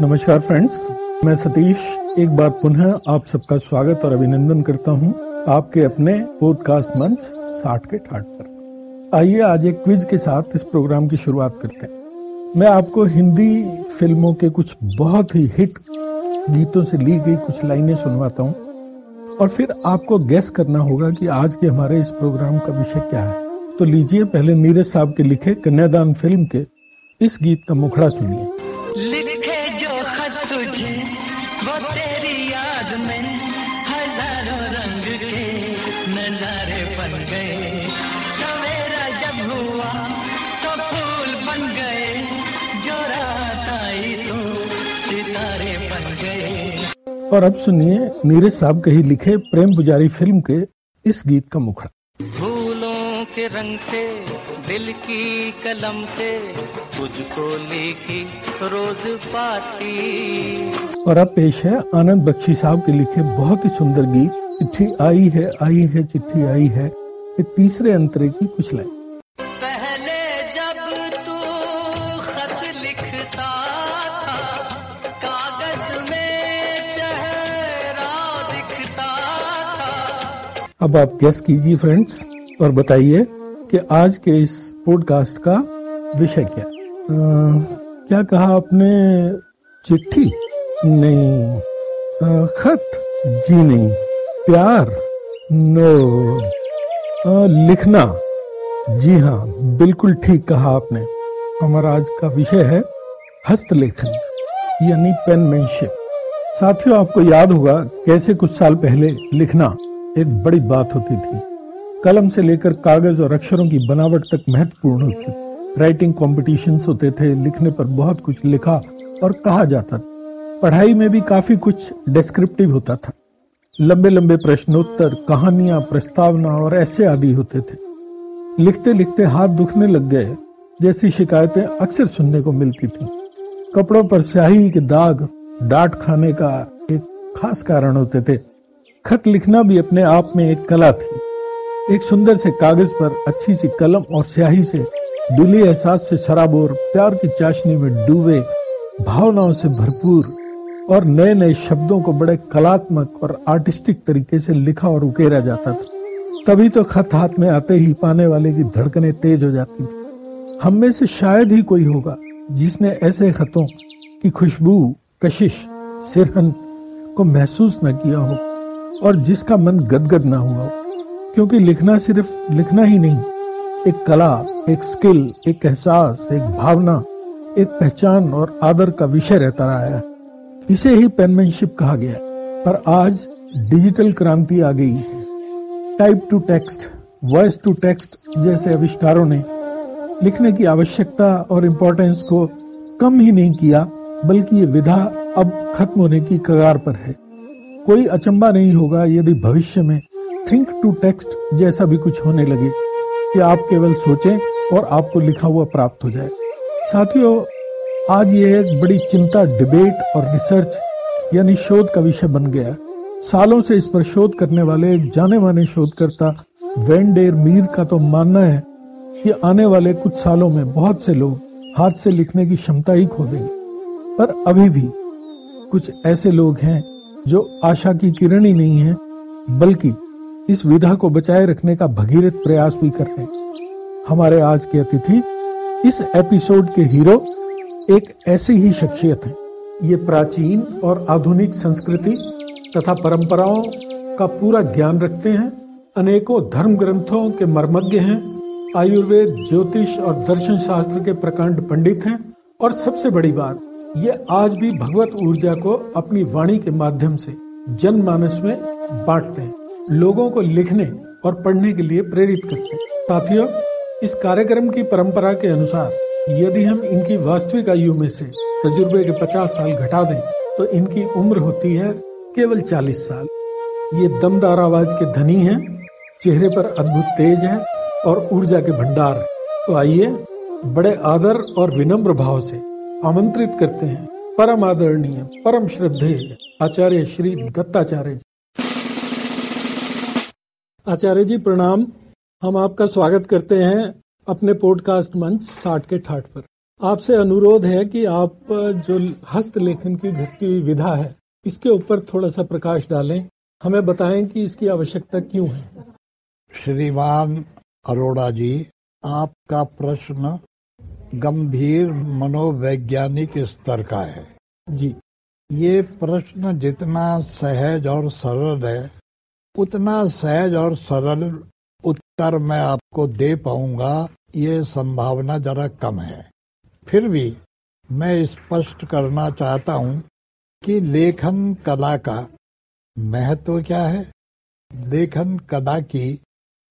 नमस्कार फ्रेंड्स, मैं सतीश एक बार पुनः आप सबका स्वागत और अभिनंदन करता हूँ आपके अपने पॉडकास्ट मंच साठ के ठाट पर। आइए आज एक क्विज के साथ इस प्रोग्राम की शुरुआत करते हैं। मैं आपको हिंदी फ़िल्मों के कुछ बहुत ही हिट गीतों से ली गई कुछ लाइनें सुनवाता हूँ और फिर आपको गैस करना होगा कि आज के हमारे इस प्रोग्राम का विषय क्या है। तो लीजिए, पहले नीरज साहब के लिखे कन्यादान फ़िल्म के इस गीत का मुखड़ा सुनिए। और अब सुनिए नीरज साहब के ही लिखे प्रेम पुजारी फ़िल्म के इस गीत का मुखड़ा। फूलों के रंग से दिल की कलम से तुझको लिखी रोज पाती। और अब पेश है आनंद बख्शी साहब के लिखे बहुत ही सुंदर गीत चिट्ठी आई है आई है चिट्ठी आई है तीसरे अंतरे की कुछ लाइन। अब आप गेस कीजिए फ्रेंड्स और बताइए कि आज के इस पॉडकास्ट का विषय क्या? अ, क्या कहा आपने? चिट्ठी? नहीं। अ, खत? जी नहीं। प्यार? नो। अ, लिखना? जी हाँ बिल्कुल ठीक कहा आपने। हमारा आज का विषय है हस्तलेखन यानी पेनमैनशिप साथियों आपको याद होगा कैसे कुछ साल पहले लिखना एक बड़ी बात होती थी। कलम से लेकर कागज़ और अक्षरों की बनावट तक महत्वपूर्ण होती राइटिंग कॉम्पिटिशन होते थे, लिखने पर बहुत कुछ लिखा और कहा जाता था। पढ़ाई में भी काफ़ी कुछ डिस्क्रिप्टिव होता था। लंबे लंबे प्रश्नोत्तर, कहानियाँ, प्रस्तावना और ऐसे आदि होते थे। लिखते लिखते हाथ दुखने लग गए, जैसी शिकायतें अक्सर सुनने को मिलती थी। कपड़ों पर स्याही के दाग, डांट खाने का एक खास कारण होते थे। खत लिखना भी अपने आप में एक कला थी। एक सुंदर से कागज़ पर अच्छी सी कलम और स्याही से दिली एहसास से सराबोर प्यार की चाशनी में डूबे भावनाओं से भरपूर और नए नए शब्दों को बड़े कलात्मक और आर्टिस्टिक तरीके से लिखा और उकेरा जाता था। तभी तो खत हाथ में आते ही पाने वाले की धड़कनें तेज हो जाती थी। हम में से शायद ही कोई होगा जिसने ऐसे खतों की खुशबू, कशिश, सिरहन को महसूस न किया हो। और जिसका मन गदगद ना हुआ क्योंकि लिखना सिर्फ़ लिखना ही नहीं, एक कला, एक स्किल, एक एहसास, एक भावना, एक पहचान और आदर का विषय रहता रहा है। इसे ही पेनमैनशिप कहा गया पर आज डिजिटल क्रांति आ गई है। Type to text voice to text जैसे आविष्कारों ने लिखने की आवश्यकता और इम्पोर्टेंस को कम ही नहीं किया, बल्कि ये विधा अब खत्म होने की कगार पर है। कोई अचंबा नहीं होगा यदि भविष्य में थिंक टू टेक्स्ट जैसा भी कुछ होने लगे कि आप केवल सोचें और आपको लिखा हुआ प्राप्त हो जाए। साथियों, आज ये एक बड़ी चिंता, डिबेट और रिसर्च यानी शोध का विषय बन गया। सालों से इस पर शोध करने वाले जाने माने शोधकर्ता, वेंडेर मीर का तो मानना है कि आने वाले कुछ सालों में बहुत से लोग हाथ से लिखने की क्षमता ही खो देंगे। पर अभी भी कुछ ऐसे लोग हैं जो आशा की किरण ही नहीं है, बल्कि इस विधा को बचाए रखने का भगीरथ प्रयास भी कर रहे हमारे आज के अतिथि, इस एपिसोड के हीरो एक ऐसी ही शख्सियत है। ये प्राचीन और आधुनिक संस्कृति तथा परंपराओं का पूरा ज्ञान रखते हैं। अनेकों धर्म ग्रंथों के मर्मज्ञ हैं। आयुर्वेद, ज्योतिष और दर्शन शास्त्र के प्रकांड पंडित हैं। और सबसे बड़ी बात ये आज भी भगवत ऊर्जा को अपनी वाणी के माध्यम से जनमानस में बांटते हैं, लोगों को लिखने और पढ़ने के लिए प्रेरित करते हैं। साथियों, इस कार्यक्रम की परंपरा के अनुसार यदि हम इनकी वास्तविक आयु में से तजुर्बे के 50 साल घटा दें तो इनकी उम्र होती है केवल 40 साल। ये दमदार आवाज़ के धनी हैं, चेहरे पर अद्भुत तेज है और ऊर्जा के भंडार है। तो आइए बड़े आदर और विनम्र भाव से आमंत्रित करते हैं। परम आदरणीय, परम श्रद्धेय आचार्य श्री दत्ताचार्य जी। आचार्य जी, प्रणाम। हम आपका स्वागत करते हैं अपने पॉडकास्ट मंच साठ के ठाठ पर। आपसे अनुरोध है कि आप जो हस्तलेखन की घटती हुई विधा है, इसके ऊपर थोड़ा सा प्रकाश डालें। हमें बताएँ कि इसकी आवश्यकता क्यों है। श्रीमान अरोड़ा जी, आपका प्रश्न गंभीर मनोवैज्ञानिक स्तर का है। जी। ये प्रश्न जितना सहज और सरल है उतना सहज और सरल उत्तर मैं आपको दे पाऊँगा ये संभावना जरा कम है। फिर भी मैं स्पष्ट करना चाहता हूँ कि लेखन कला का महत्व क्या है? लेखन कला की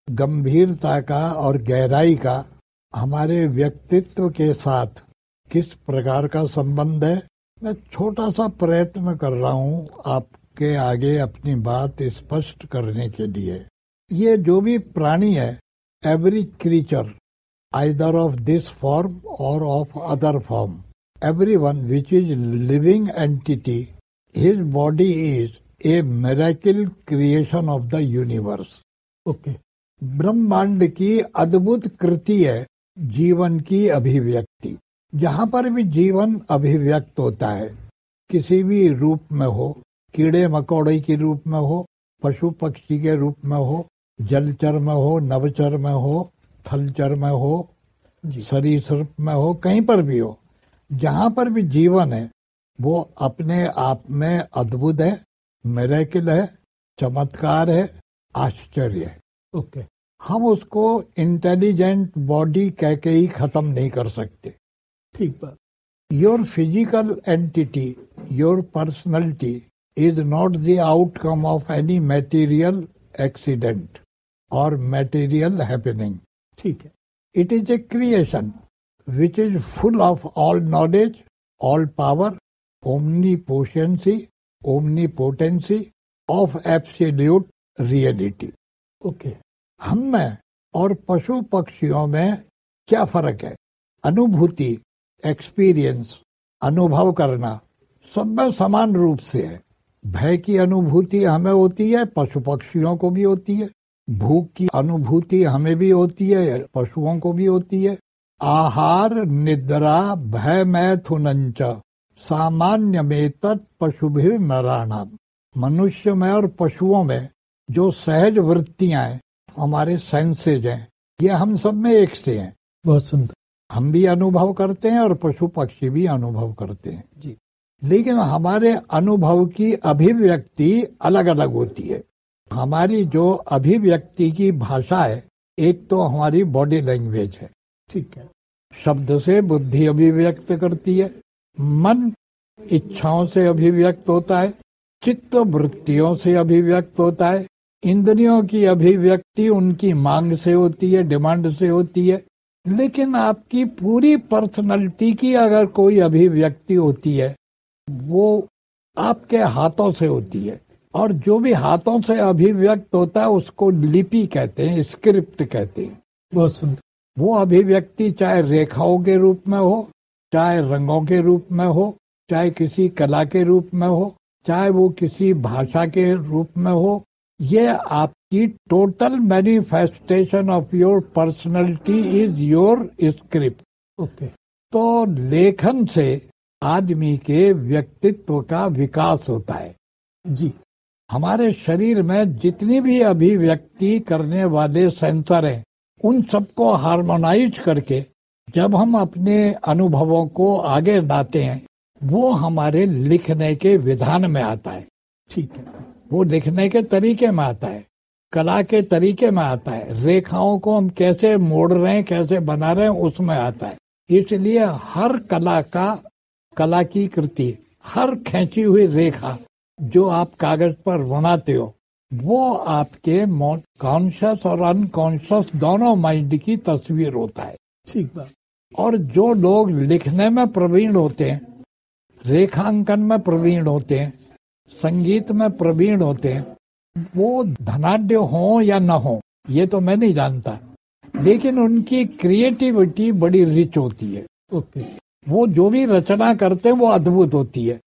गंभीरता का और गहराई का हमारे व्यक्तित्व के साथ किस प्रकार का संबंध है, मैं छोटा सा प्रयत्न कर रहा हूँ आपके आगे अपनी बात स्पष्ट करने के लिए। ये जो भी प्राणी है every creature either of this form or of other form every one which is living entity his body is a miracle creation of the universe okay ब्रह्मांड की अद्भुत कृति है जीवन की अभिव्यक्ति। जहाँ पर भी जीवन अभिव्यक्त होता है किसी भी रूप में हो कीड़े मकोड़े के रूप में हो पशु पक्षी के रूप में हो जलचर में हो नवचर में हो थलचर में हो सरीसृप में हो कहीं पर भी हो जहाँ पर भी जीवन है वो अपने आप में अद्भुत है मेरेकिल है चमत्कार है आश्चर्य है। ओके। हम उसको इंटेलिजेंट बॉडी कह के ही खत्म नहीं कर सकते। ठीक बात। Your physical entity your personality is not the outcome of any material accident or material happening ठीक है। It is a creation which is full of all knowledge all power omnipotency omnipotency of absolute reality okay हम में और पशु पक्षियों में क्या फ़र्क है? अनुभूति एक्सपीरियंस अनुभव करना, सब में समान रूप से है। भय की अनुभूति हमें होती है, पशु पक्षियों को भी होती है। भूख की अनुभूति हमें भी होती है, पशुओं को भी होती है। आहार, निद्रा, भय मैथुनंच सामान्य में तत् पशु भी नाराणाम मनुष्य में और पशुओं में जो सहज वृत्तियाँ हैं हमारे सेंसेज हैं। ये हम सब में एक से हैं। बहुत सुंदर। हम भी अनुभव करते हैं और पशु पक्षी भी अनुभव करते हैं। जी। लेकिन हमारे अनुभव की अभिव्यक्ति अलग अलग होती है। हमारी जो अभिव्यक्ति की भाषा है एक तो हमारी बॉडी लैंग्वेज है। ठीक है। शब्द से बुद्धि अभिव्यक्त करती है मन इच्छाओं से अभिव्यक्त होता है चित्त वृत्तियों से अभिव्यक्त होता है इंद्रियों की अभिव्यक्ति उनकी मांग से होती है डिमांड से होती है लेकिन आपकी पूरी पर्सनैलिटी की अगर कोई अभिव्यक्ति होती है वो आपके हाथों से होती है। और जो भी हाथों से अभिव्यक्त होता है उसको लिपि कहते हैं स्क्रिप्ट कहते हैं। बहुत सुंदर। वो अभिव्यक्ति चाहे रेखाओं के रूप में हो चाहे रंगों के रूप में हो चाहे किसी कला के रूप में हो चाहे वो किसी भाषा के रूप में हो ये आपकी total manifestation of your personality is your script okay तो लेखन से आदमी के व्यक्तित्व का विकास होता है। जी। हमारे शरीर में जितनी भी अभिव्यक्ति करने वाले सेंसर हैं उन सबको हार्मोनाइज करके जब हम अपने अनुभवों को आगे लाते हैं वो हमारे लिखने के विधान में आता है। ठीक है। वो लिखने के तरीके में आता है कला के तरीके में आता है रेखाओं को हम कैसे मोड़ रहे हैं कैसे बना रहे हैं उसमें आता है। इसलिए हर कला का कला की कृति हर खींची हुई रेखा जो आप कागज़ पर बनाते हो वो आपके कॉन्शियस और अनकॉन्शियस दोनों माइंड की तस्वीर होता है। ठीक बात। और जो लोग लिखने में प्रवीण होते हैं रेखांकन में प्रवीण होते हैं संगीत में प्रवीण होते हैं। वो धनाढ़ हो या न हो, ये तो मैं नहीं जानता। लेकिन उनकी क्रिएटिविटी बड़ी रिच होती है। ओके। वो जो भी रचना करते हैं, वो अद्भुत होती है।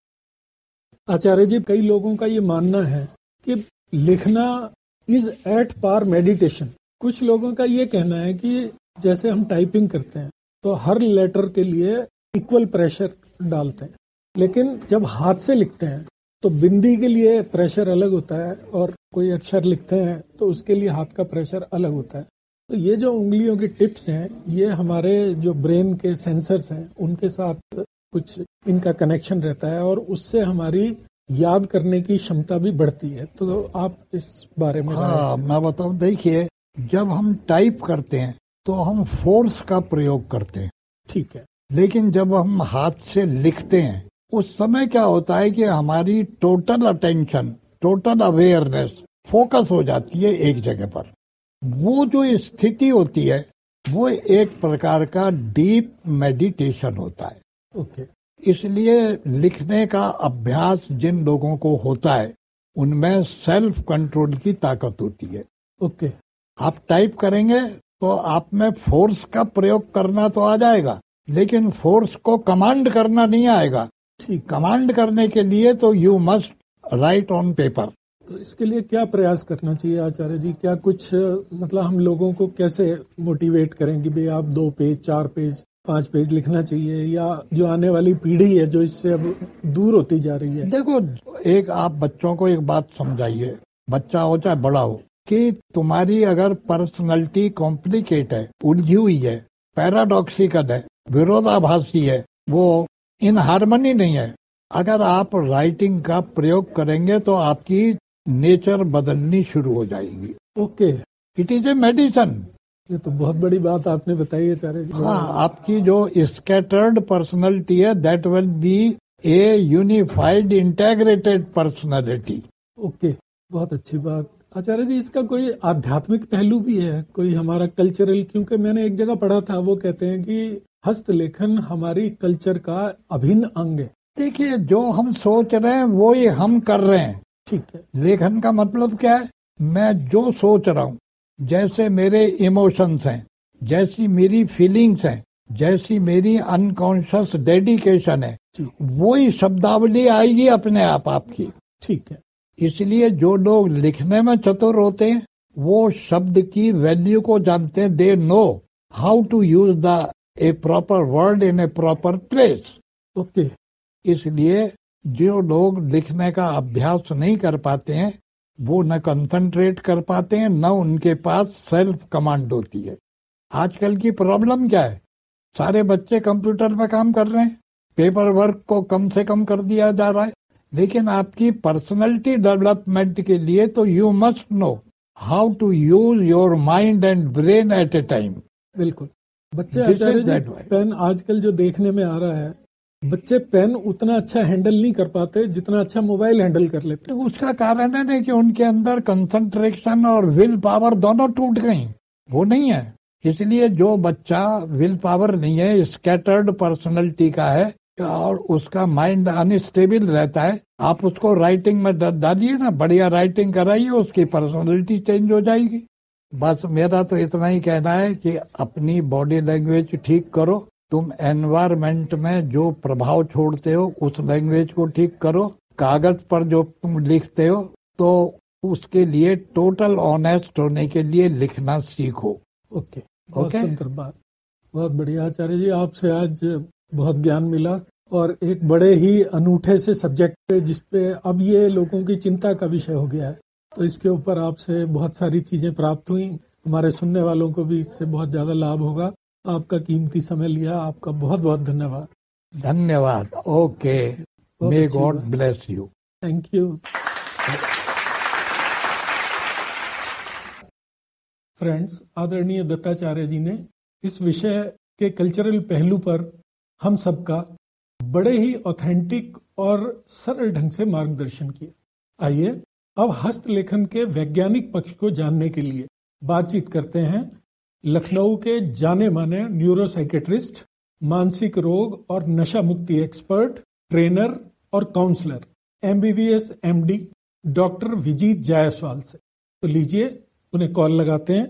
आचार्य जी, कई लोगों का ये मानना है कि लिखना इज़ एट पार मेडिटेशन कुछ लोगों का ये कहना है कि जैसे हम टाइपिंग करते हैं तो हर लेटर के लिए इक्वल प्रेशर डालते हैं। लेकिन जब हाथ से लिखते हैं तो बिंदी के लिए प्रेशर अलग होता है और कोई अक्षर लिखते हैं तो उसके लिए हाथ का प्रेशर अलग होता है। तो ये जो उंगलियों की टिप्स हैं ये हमारे जो ब्रेन के सेंसर्स हैं उनके साथ कुछ इनका कनेक्शन रहता है और उससे हमारी याद करने की क्षमता भी बढ़ती है। तो आप इस बारे में हाँ मैं बताऊँ देखिए जब हम टाइप करते हैं तो हम फोर्स का प्रयोग करते हैं। ठीक है। लेकिन जब हम हाथ से लिखते हैं उस समय क्या होता है कि हमारी total attention total awareness focus हो जाती है एक जगह पर वो जो स्थिति होती है वो एक प्रकार का डीप मेडिटेशन होता है ओके okay. इसलिए लिखने का अभ्यास जिन लोगों को होता है उनमें सेल्फ कंट्रोल की ताकत होती है ओके okay. आप टाइप करेंगे तो आप में फोर्स का प्रयोग करना तो आ जाएगा लेकिन फोर्स को कमांड करना नहीं आएगा कमांड करने के लिए तो you must write on paper तो इसके लिए क्या प्रयास करना चाहिए आचार्य जी? क्या कुछ मतलब हम लोगों को कैसे मोटिवेट करें कि भाई आप दो पेज चार पेज पाँच पेज लिखना चाहिए? या जो आने वाली पीढ़ी है जो इससे अब दूर होती जा रही है? देखो एक आप बच्चों को एक बात समझाइए। बच्चा हो चाहे बड़ा हो कि तुम्हारी अगर पर्सनैलिटी कॉम्प्लिकेट है उलझी हुई है पैराडॉक्सिकल है विरोधाभासी है वो इन हारमोनी नहीं है। अगर आप राइटिंग का प्रयोग करेंगे तो आपकी नेचर बदलनी शुरू हो जाएगी। Okay it is a medicine ये तो बहुत बड़ी बात आपने बताई है जी। हाँ आपकी जो स्कैटर्ड पर्सनैलिटी है that will be a unified integrated personality okay बहुत अच्छी बात। आचार्य जी इसका कोई आध्यात्मिक पहलू भी है? कोई हमारा कल्चरल क्योंकि मैंने एक जगह पढ़ा था वो कहते हैं कि हस्तलेखन हमारी कल्चर का अभिन्न अंग है। देखिए जो हम सोच रहे हैं वो ही हम कर रहे हैं। ठीक है। लेखन का मतलब क्या है? मैं जो सोच रहा हूँ जैसे मेरे इमोशंस हैं जैसी मेरी फीलिंग्स हैं जैसी मेरी अनकॉन्शियस डेडिकेशन है जी वही शब्दावली आएगी अपने आप आपकी। ठीक है। इसलिए जो लोग लिखने में चतुर होते हैं वो शब्द की वैल्यू को जानते हैं। They know how to use the a proper word in a proper place okay इसलिए जो लोग लिखने का अभ्यास नहीं कर पाते हैं, वो न कंसंट्रेट कर पाते हैं, न उनके पास सेल्फ कमांड होती है। आजकल की प्रॉब्लम क्या है? सारे बच्चे कंप्यूटर में काम कर रहे हैं। पेपर वर्क को कम से कम कर दिया जा रहा है। लेकिन आपकी पर्सनैलिटी डेवलपमेंट के लिए तो you must know how to use your mind and brain at a time बिल्कुल। बच्चे आचार्य. पेन आजकल जो देखने में आ रहा है बच्चे पेन उतना अच्छा हैंडल नहीं कर पाते जितना अच्छा मोबाइल हैंडल कर लेते। तो उसका कारण है ना कि उनके अंदर कंसंट्रेशन और विल पावर दोनों टूट गई। वो नहीं है। इसलिए जो बच्चा विल पावर नहीं है स्कैटर्ड पर्सनैलिटी का है और उसका माइंड अनस्टेबल रहता है आप उसको राइटिंग में डालिए ना बढ़िया राइटिंग कराइए उसकी पर्सनैलिटी चेंज हो जाएगी। बस मेरा तो इतना ही कहना है कि अपनी बॉडी लैंग्वेज ठीक करो। तुम एनवायरमेंट में जो प्रभाव छोड़ते हो उस लैंग्वेज को ठीक करो। कागज़ पर जो तुम लिखते हो तो उसके लिए टोटल ऑनेस्ट होने के लिए लिखना सीखो। ओके। बहुत सुंदर बात। बहुत बढ़िया आचार्य जी आपसे आज बहुत ज्ञान मिला और एक बड़े ही अनूठे से सब्जेक्ट पे जिसपे अब ये लोगों की चिंता का विषय हो गया है। तो इसके ऊपर आपसे बहुत सारी चीज़ें प्राप्त हुई। हमारे सुनने वालों को भी इससे बहुत ज़्यादा लाभ होगा। आपका कीमती समय लिया आपका बहुत बहुत धन्यवाद। धन्यवाद। Okay. May God bless you thank you friends आदरणीय दत्ताचार्य जी ने इस विषय के कल्चरल पहलू पर हम सबका बड़े ही ऑथेंटिक और सरल ढंग से मार्गदर्शन किया। आइए अब हस्तलेखन के वैज्ञानिक पक्ष को जानने के लिए बातचीत करते हैं लखनऊ के जाने माने न्यूरोसाइकेट्रिस्ट मानसिक रोग और नशा मुक्ति एक्सपर्ट ट्रेनर और counsellor MBBS MD doctor Vijeet Jaiswal से। तो लीजिए, उन्हें कॉल लगाते हैं।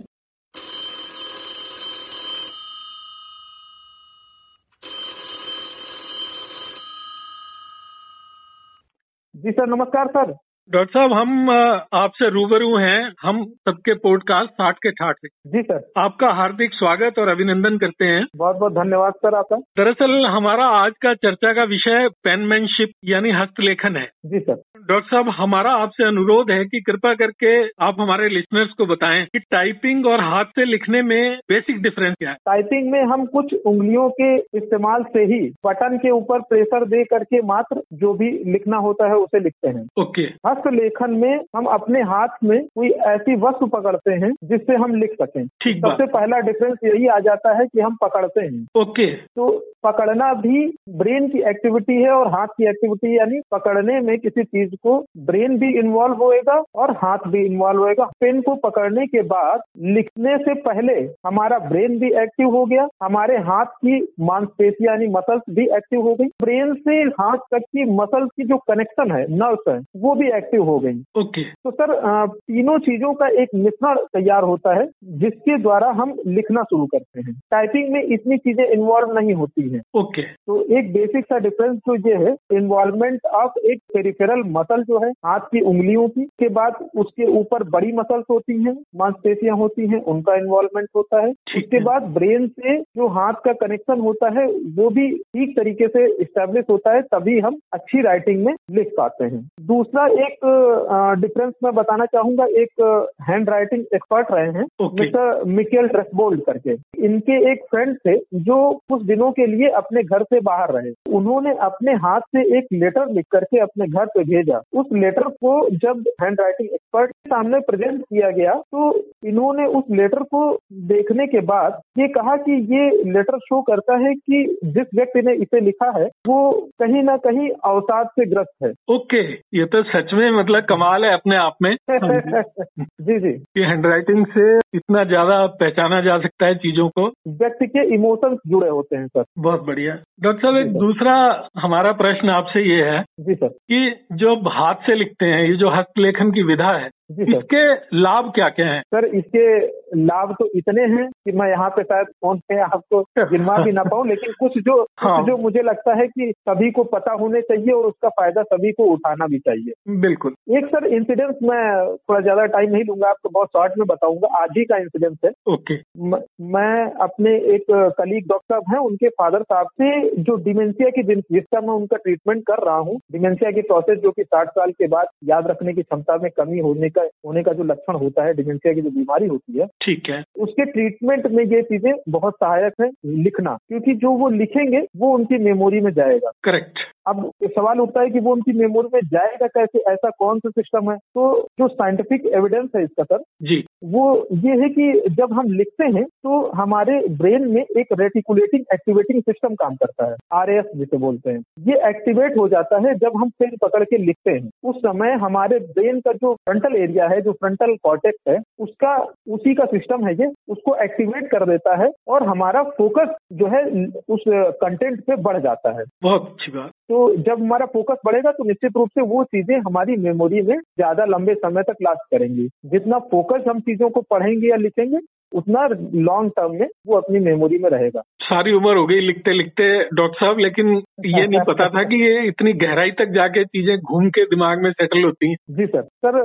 जी सर, नमस्कार सर। डॉक्टर साहब हम आपसे रूबरू हैं। हम सबके पॉडकास्ट साठ के ठाठ जी सर। आपका हार्दिक स्वागत और अभिनंदन करते हैं। बहुत बहुत धन्यवाद सर आपका। दरअसल हमारा आज का चर्चा का विषय पेनमैनशिप यानी हस्तलेखन है। जी सर। डॉक्टर साहब हमारा आपसे अनुरोध है कि कृपा करके आप हमारे लिसनर्स को बताएँ कि टाइपिंग और हाथ से लिखने में बेसिक डिफरेंस क्या है। टाइपिंग में हम कुछ उंगलियों के इस्तेमाल से ही बटन के ऊपर प्रेशर दे करके मात्र जो भी लिखना होता है उसे लिखते हैं। ओके। हस्तलेखन में हम अपने हाथ में कोई ऐसी वस्तु पकड़ते हैं जिससे हम लिख सकें। ठीक सबसे पहला डिफरेंस यही आ जाता है कि हम पकड़ते हैं। ओके। तो पकड़ना भी ब्रेन की एक्टिविटी है और हाथ की एक्टिविटी यानी पकड़ने में किसी चीज़ को ब्रेन भी इन्वॉल्व होएगा और हाथ भी इन्वॉल्व होएगा। पेन को पकड़ने के बाद लिखने से पहले हमारा ब्रेन भी एक्टिव हो गया हमारे हाथ की मांसपेशी यानी मसल्स भी एक्टिव हो गई। ब्रेन से हाथ तक की मसल्स की जो कनेक्शन है नर्व्स है वो भी एक्टिव हो गई। ओके तो सर तीनों चीज़ों का एक मिश्रण तैयार होता है जिसके द्वारा हम लिखना शुरू करते हैं। टाइपिंग में इतनी चीज़ें इन्वॉल्व नहीं होती है। ओके तो एक बेसिक सा डिफरेंस जो ये है इन्वॉल्वमेंट ऑफ़ एक पेरिफेरल मसल जो है हाथ की उंगलियों की के बाद उसके ऊपर बड़ी मसल्स होती हैं मांसपेशियाँ होती हैं उनका इन्वॉल्वमेंट होता है। उसके बाद ब्रेन से जो हाथ का कनेक्शन होता है वो भी ठीक तरीके से स्टेब्लिश होता है तभी हम अच्छी राइटिंग में लिख पाते हैं। दूसरा एक डिफरेंस मैं बताना चाहूँगा। एक हैंड राइटिंग एक्सपर्ट रहे हैं। मिस्टर मिकेल ट्रेसबोल्ड करके। इनके एक फ्रेंड थे जो कुछ दिनों के लिए अपने घर से बाहर रहे। उन्होंने अपने हाथ से एक लेटर लिख करके अपने घर पे भेजा। उस लेटर को जब हैंड राइटिंग एक्सपर्ट के सामने प्रेजेंट किया गया तो इन्होंने उस लेटर को देखने के बाद ये कहा कि ये लेटर शो करता है कि जिस व्यक्ति ने इसे लिखा है वो कहीं ना कहीं अवसाद से ग्रस्त है। ओके ये तो सच में मतलब कमाल है अपने आप में। जी जी। की हैंडराइटिंग से इतना ज़्यादा पहचाना जा सकता है चीज़ों को। व्यक्ति के इमोशंस जुड़े होते हैं सर। बहुत बढ़िया। डॉक्टर साहब एक दूसरा हमारा प्रश्न आपसे ये है जी सर। कि जो हाथ से लिखते हैं ये जो हस्तलेखन की विधा है इसके लाभ क्या क्या हैं? सर इसके लाभ तो इतने हैं कि मैं यहाँ पे शायद फ़ोन पे आपको गिनवा भी ना पाऊँ लेकिन कुछ जो हाँ। कुछ जो मुझे लगता है कि सभी को पता होने चाहिए और उसका फ़ायदा सभी को उठाना भी चाहिए। बिल्कुल। एक सर इंसिडेंस मैं थोड़ा ज़्यादा टाइम नहीं लूँगा आपको बहुत शॉर्ट में बताऊँगा। आज ही का इंसिडेंस है। ओके। म, मैं अपने एक कलीग डॉक्टर साहब हैं उनके फादर साहब से जो डिमेंशिया की जिसका मैं उनका ट्रीटमेंट कर रहा हूँ डिमेंशिया की प्रोसेस जो कि साठ साल के बाद याद रखने की क्षमता में कमी होने का होने का जो लक्षण होता है डिमेंशिया की जो बीमारी होती है ठीक है। उसके ट्रीटमेंट में ये चीज़ें बहुत सहायक है लिखना क्योंकि जो वो लिखेंगे वो उनकी मेमोरी में जाएगा। करेक्ट अब सवाल उठता है कि वो उनकी मेमोरी में जाएगा कैसे? ऐसा कौन सा सिस्टम है? तो जो साइंटिफिक एविडेंस है इसका सर जी। वो ये है कि जब हम लिखते हैं तो हमारे ब्रेन में एक रेटिकुलेटिंग एक्टिवेटिंग सिस्टम काम करता है। आरएएस जिसे बोलते हैं। ये एक्टिवेट हो जाता है जब हम पेन पकड़ के लिखते हैं। उस समय हमारे ब्रेन का जो फ्रंटल एरिया है जो फ्रंटल कॉर्टेक्स है उसका उसी का सिस्टम है ये। उसको एक्टिवेट कर देता है और हमारा फोकस जो है उस कंटेंट पे बढ़ जाता है। बहुत अच्छी बात। तो जब हमारा फोकस बढ़ेगा तो निश्चित रूप से वो चीज़ें हमारी मेमोरी में ज़्यादा लंबे समय तक लास्ट करेंगी। जितना फोकस हम चीज़ों को पढ़ेंगे या लिखेंगे उतना लॉन्ग टर्म में वो अपनी मेमोरी में रहेगा। सारी उम्र हो गई लिखते लिखते डॉक्टर साहब लेकिन ये नहीं पता था कि ये इतनी गहराई तक जाके चीज़ें घूम के दिमाग में सेटल होती हैं। जी सर। सर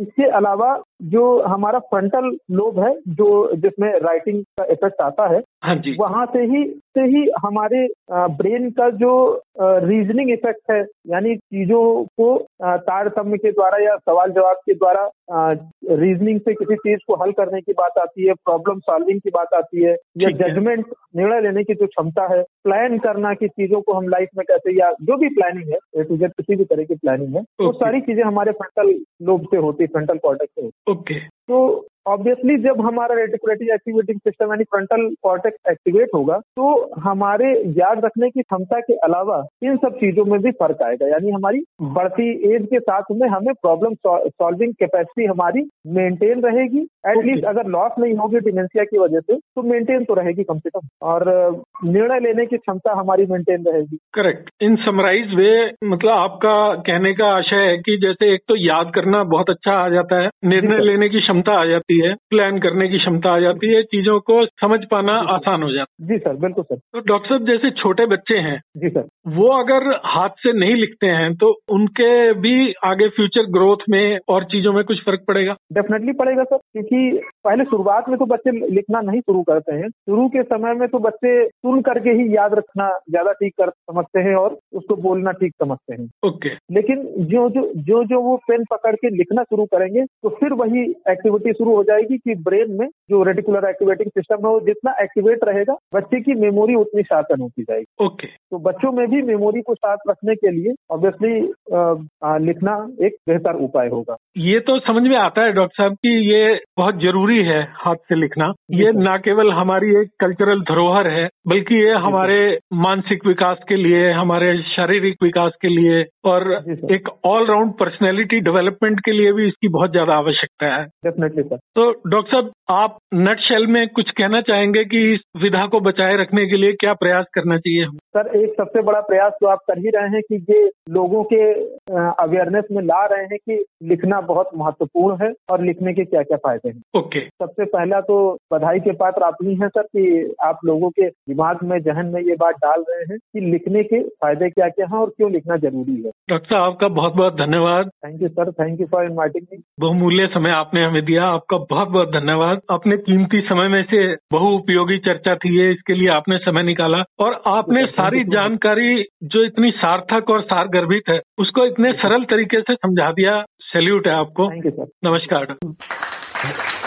इसके अलावा जो हमारा फ्रंटल लोब है जो जिसमें राइटिंग का इफ़ेक्ट आता है हाँ जी। वहाँ से ही से ही हमारे ब्रेन का जो रीजनिंग इफ़ेक्ट है यानी चीज़ों को तारतम्य के द्वारा या सवाल जवाब के द्वारा रीजनिंग से किसी चीज़ को हल करने की बात आती है प्रॉब्लम सॉल्विंग की बात आती है या जजमेंट निर्णय लेने की जो क्षमता है प्लान करना की चीज़ों को हम लाइफ में कैसे या जो भी प्लानिंग है किसी भी तरह की प्लानिंग है वो सारी चीज़ें हमारे फ्रंटल लोब से होती है फ्रंटल कॉर्टेक्स से होती। ओके तो ऑब्वियसली जब हमारा रेटिकुलेटिव एक्टिवेटिंग सिस्टम यानी फ्रंटल कॉर्टेक्स एक्टिवेट होगा तो हमारे याद रखने की क्षमता के अलावा इन सब चीज़ों में भी फ़र्क आएगा। यानी हमारी बढ़ती एज के साथ में हमें प्रॉब्लम सॉल्विंग कैपेसिटी हमारी मेंटेन रहेगी। At least okay. अगर लॉस नहीं होगी डिमेंशिया की वजह से तो मेंटेन तो रहेगी कम से कम। और निर्णय लेने की क्षमता हमारी मेंटेन रहेगी। करेक्ट इन समराइज वे मतलब आपका कहने का आशय है कि जैसे एक तो याद करना बहुत अच्छा आ जाता है। निर्णय लेने की क्षमता आ जाती है प्लान करने की क्षमता आ जाती है चीज़ों को समझ पाना आसान हो जाता है। जी सर बिल्कुल सर। तो डॉक्टर साहब जैसे छोटे बच्चे हैं जी सर। वो अगर हाथ से नहीं लिखते हैं तो उनके भी आगे फ्यूचर ग्रोथ में और चीज़ों में कुछ फ़र्क पड़ेगा? डेफिनेटली पड़ेगा सर क्योंकि पहले शुरुआत में तो बच्चे लिखना नहीं शुरू करते हैं। शुरू के समय में तो बच्चे सुन करके ही याद रखना ज़्यादा ठीक कर समझते हैं और उसको बोलना ठीक समझते हैं। ओके लेकिन जो जो जो जो वो पेन पकड़ के लिखना शुरू करेंगे तो फिर वही एक्टिविटी शुरू हो जाएगी कि ब्रेन में जो रेटिकुलर एक्टिवेटिंग सिस्टम है वो जितना एक्टिवेट रहेगा बच्चे की मेमोरी उतनी शार्पन होती जाएगी। ओके। तो बच्चों में भी मेमोरी को शार्प रखने के लिए ऑब्वियसली लिखना एक बेहतर उपाय होगा। ये तो समझ में आता है डॉक्टर साहब की ये बहुत ज़रूरी है हाथ से लिखना। ये न केवल हमारी एक कल्चरल धरोहर है बल्कि ये हमारे मानसिक विकास के लिए हमारे शारीरिक विकास के लिए और। एक ऑलराउंड पर्सनैलिटी डेवलपमेंट के लिए भी इसकी बहुत ज़्यादा आवश्यकता है। डेफिनेटली सर तो डॉक्टर साहब आप नट शेल में कुछ कहना चाहेंगे कि इस विधा को बचाए रखने के लिए क्या प्रयास करना चाहिए? हमें सर एक सबसे बड़ा प्रयास तो आप कर ही रहे हैं कि ये लोगों के अवेयरनेस में ला रहे हैं कि लिखना बहुत महत्वपूर्ण है और लिखने के क्या क्या फ़ायदे हैं। ओके। okay. सबसे पहला तो बधाई के पात्र आप ही हैं सर कि आप लोगों के दिमाग में जहन में ये बात डाल रहे हैं कि लिखने के फ़ायदे क्या क्या हैं और क्यों लिखना ज़रूरी है। डॉक्टर साहब आपका बहुत बहुत धन्यवाद। Thank you sir thank you for inviting me बहुमूल्य समय आपने हमें दिया। आपका बहुत बहुत धन्यवाद। अपने कीमती समय में से बहु उपयोगी चर्चा थी ये इसके लिए आपने समय निकाला। और आपने सारी जानकारी जो इतनी सार्थक और सारगर्भित है उसको इतने सरल तरीके से समझा दिया। सैल्यूट है आपको। नमस्कार डॉक्टर नमस्कार डॉक्टर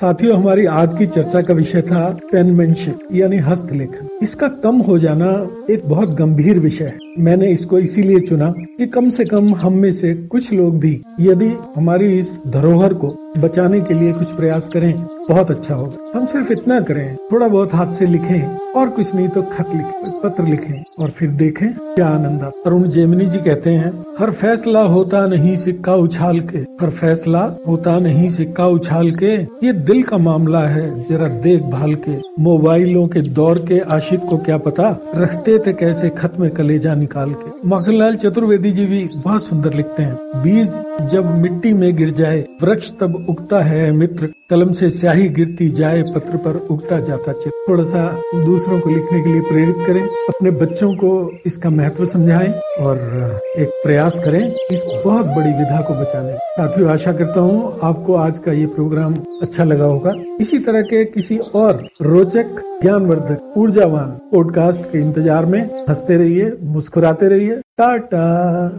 साथियों, हमारी आज की चर्चा का विषय था पेनमैनशिप यानी हस्तलेखन। इसका कम हो जाना एक बहुत गंभीर विषय है। मैंने इसको इसीलिए चुना कि कम से कम हम में से कुछ लोग भी, यदि हमारी इस धरोहर को बचाने के लिए कुछ प्रयास करें, बहुत अच्छा होगा। हम सिर्फ़ इतना करें, थोड़ा बहुत हाथ से लिखें, और कुछ नहीं तो खत लिखें, पत्र लिखें, और फिर देखें क्या आनंद आता। अरुण जेमिनी जी कहते हैं, हर फैसला होता नहीं सिक्का उछाल के, हर फैसला होता नहीं सिक्का उछाल के। ये दिल का मामला है, जरा देखभाल के। मोबाइलों के दौर के आशिक को क्या पता, रखते थे कैसे खत में कलेजा निकाल के। माखनलाल चतुर्वेदी जी भी बहुत सुंदर लिखते हैं, बीज जब मिट्टी में गिर जाए, वृक्ष तब उगता है मित्र, कलम से स्याही गिरती जाए, पत्र पर उगता जाता चित्र। थोड़ा सा दूसरों को लिखने के लिए प्रेरित करें, अपने बच्चों को इसका महत्व समझाएँ और, एक प्रयास करें इस बहुत बड़ी विधा को बचाने। साथियों, आशा करता हूँ आपको आज का ये प्रोग्राम अच्छा लगा होगा। इसी तरह के किसी और रोचक, ज्ञानवर्धक, ऊर्जावान पॉडकास्ट के इंतज़ार में हँसते रहिए, मुस्कुराते रहिए। टाटा!